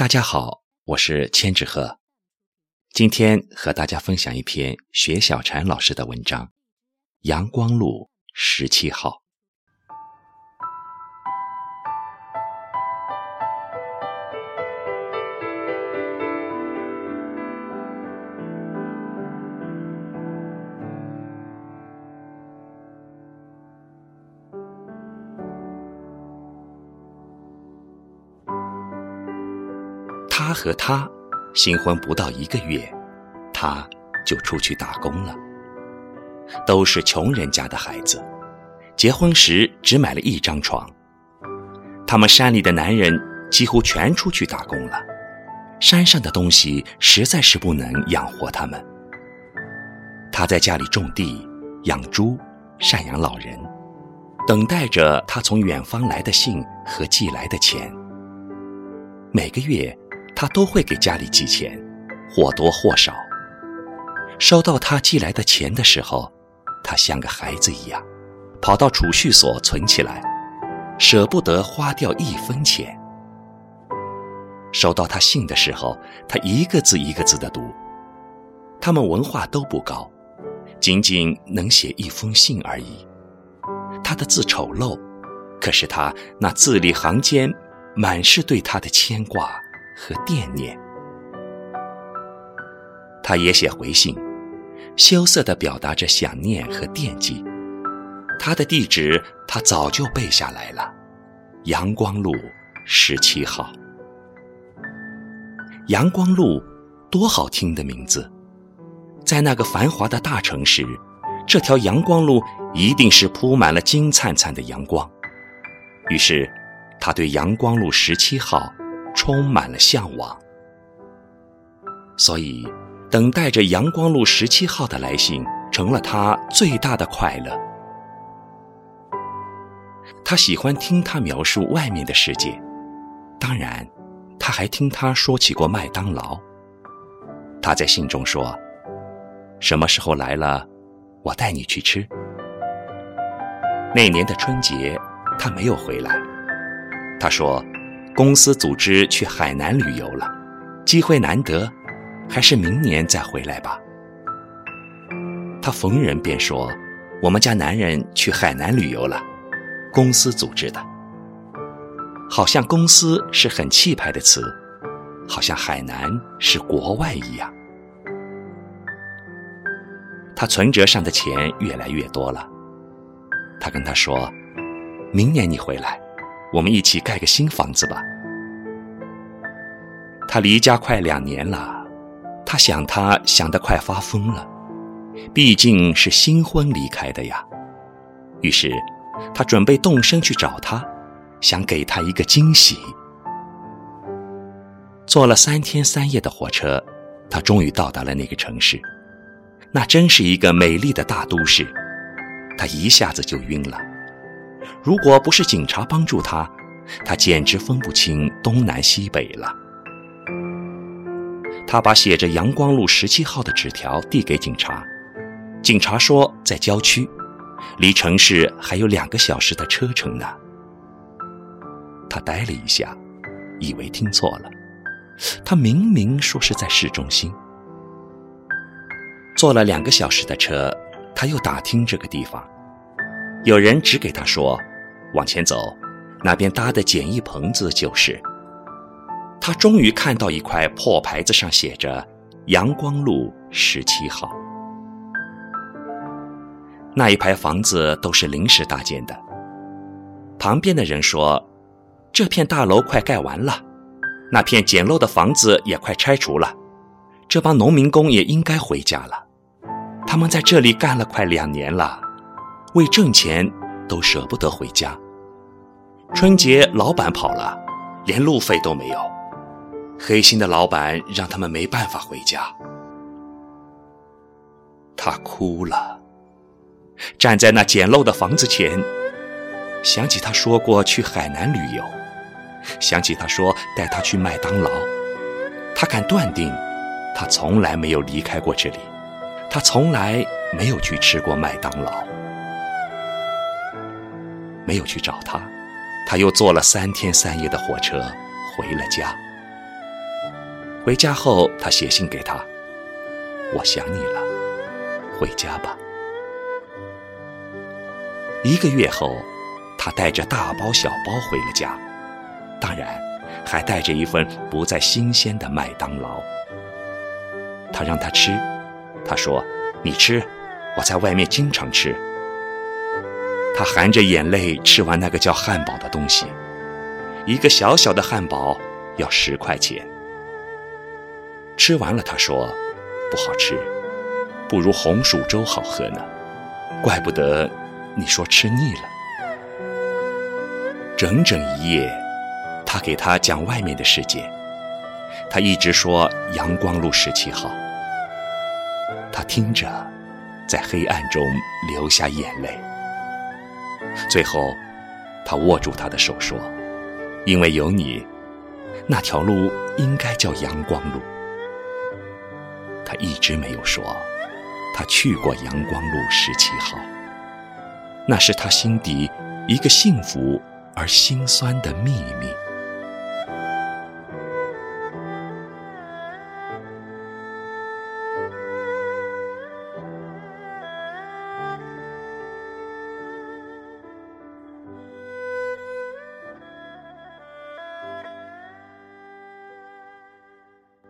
大家好，我是千纸鹤，今天和大家分享一篇薛小婵老师的文章《阳光路十七号》。他和她新婚不到一个月，他就出去打工了。都是穷人家的孩子，结婚时只买了一张床。他们山里的男人几乎全出去打工了，山上的东西实在是不能养活他们。他在家里种地、养猪、赡养老人，等待着他从远方来的信和寄来的钱。每个月。他都会给家里寄钱，或多或少。收到他寄来的钱的时候，他像个孩子一样，跑到储蓄所存起来，舍不得花掉一分钱。收到他信的时候，他一个字一个字的读。他们文化都不高，仅仅能写一封信而已。他的字丑陋，可是他那字里行间满是对他的牵挂。和惦念，他也写回信，羞涩地表达着想念和惦记。他的地址他早就背下来了，阳光路十七号。阳光路，多好听的名字！在那个繁华的大城市，这条阳光路一定是铺满了金灿灿的阳光。于是，他对阳光路十七号。充满了向往，所以等待着阳光路十七号的来信成了他最大的快乐。他喜欢听他描述外面的世界，当然，他还听他说起过麦当劳。他在信中说：“什么时候来了，我带你去吃。”那年的春节，他没有回来。他说。公司组织去海南旅游了，机会难得，还是明年再回来吧。他逢人便说：“我们家男人去海南旅游了，公司组织的。”好像公司是很气派的词，好像海南是国外一样。他存折上的钱越来越多了，他跟他说：“明年你回来。”我们一起盖个新房子吧。他离家快两年了，他想他想得快发疯了，毕竟是新婚离开的呀。于是，他准备动身去找他，想给他一个惊喜。坐了三天三夜的火车，他终于到达了那个城市。那真是一个美丽的大都市，他一下子就晕了。如果不是警察帮助他，他简直分不清东南西北了。他把写着“阳光路十七号”的纸条递给警察，警察说在郊区，离城市还有两个小时的车程呢。他呆了一下，以为听错了，他明明说是在市中心。坐了两个小时的车，他又打听这个地方，有人指给他说。往前走，那边搭的简易棚子就是。他终于看到一块破牌子，上写着“阳光路十七号”。那一排房子都是临时搭建的。旁边的人说：“这片大楼快盖完了，那片简陋的房子也快拆除了，这帮农民工也应该回家了。他们在这里干了快两年了，为挣钱。”都舍不得回家。春节老板跑了，连路费都没有。黑心的老板让他们没办法回家。他哭了，站在那简陋的房子前，想起他说过去海南旅游，想起他说带他去麦当劳，他敢断定，他从来没有离开过这里，他从来没有去吃过麦当劳。没有去找他，他又坐了三天三夜的火车回了家。回家后，他写信给他：“我想你了，回家吧。”一个月后，他带着大包小包回了家，当然，还带着一份不再新鲜的麦当劳。他让他吃，他说：“你吃，我在外面经常吃。”他含着眼泪吃完那个叫汉堡的东西，一个小小的汉堡要十块钱。吃完了，他说：“不好吃，不如红薯粥好喝呢。”怪不得你说吃腻了。整整一夜，他给他讲外面的世界，他一直说阳光路十七号。他听着，在黑暗中流下眼泪。最后，他握住她的手说：“因为有你，那条路应该叫阳光路。”他一直没有说，他去过阳光路十七号。那是他心底一个幸福而心酸的秘密。